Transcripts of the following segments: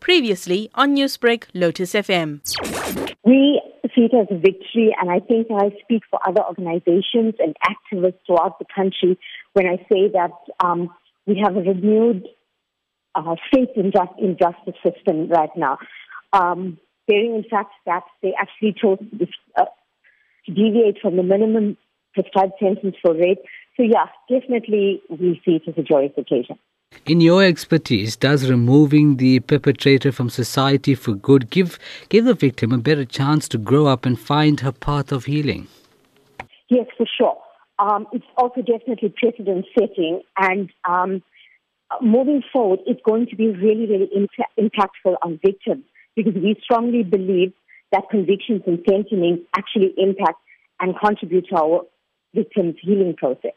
Previously on Newsbreak, Lotus FM. We see it as a victory, and I think I speak for other organizations and activists throughout the country when I say that um, we have a renewed uh, faith in, just, justice system right now. Um, bearing in fact that they actually chose to, uh, to deviate from the minimum prescribed sentence for rape. So yeah, definitely we see it as a joyous occasion. In your expertise, does removing the perpetrator from society for good give give the victim a better chance to grow up and find her path of healing? Yes, for sure. Um, it's also definitely precedent setting, and um, moving forward, it's going to be really, really imp- impactful on victims because we strongly believe that convictions and sentencing actually impact and contribute to our victims' healing process.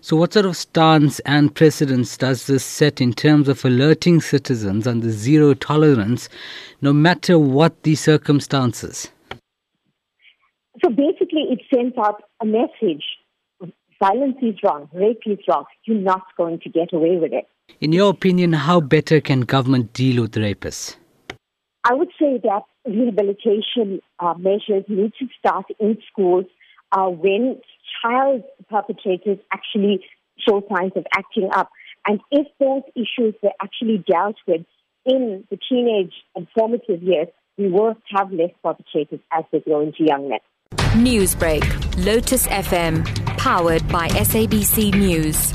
So, what sort of stance and precedence does this set in terms of alerting citizens on the zero tolerance, no matter what the circumstances? So, basically, it sends out a message violence is wrong, rape is wrong. You're not going to get away with it. In your opinion, how better can government deal with rapists? I would say that rehabilitation uh, measures need to start in schools uh, when child perpetrators actually show signs of acting up. And if those issues were actually dealt with in the teenage and formative years, we will have less perpetrators as they grow into young men. Newsbreak, Lotus FM, powered by SABC News.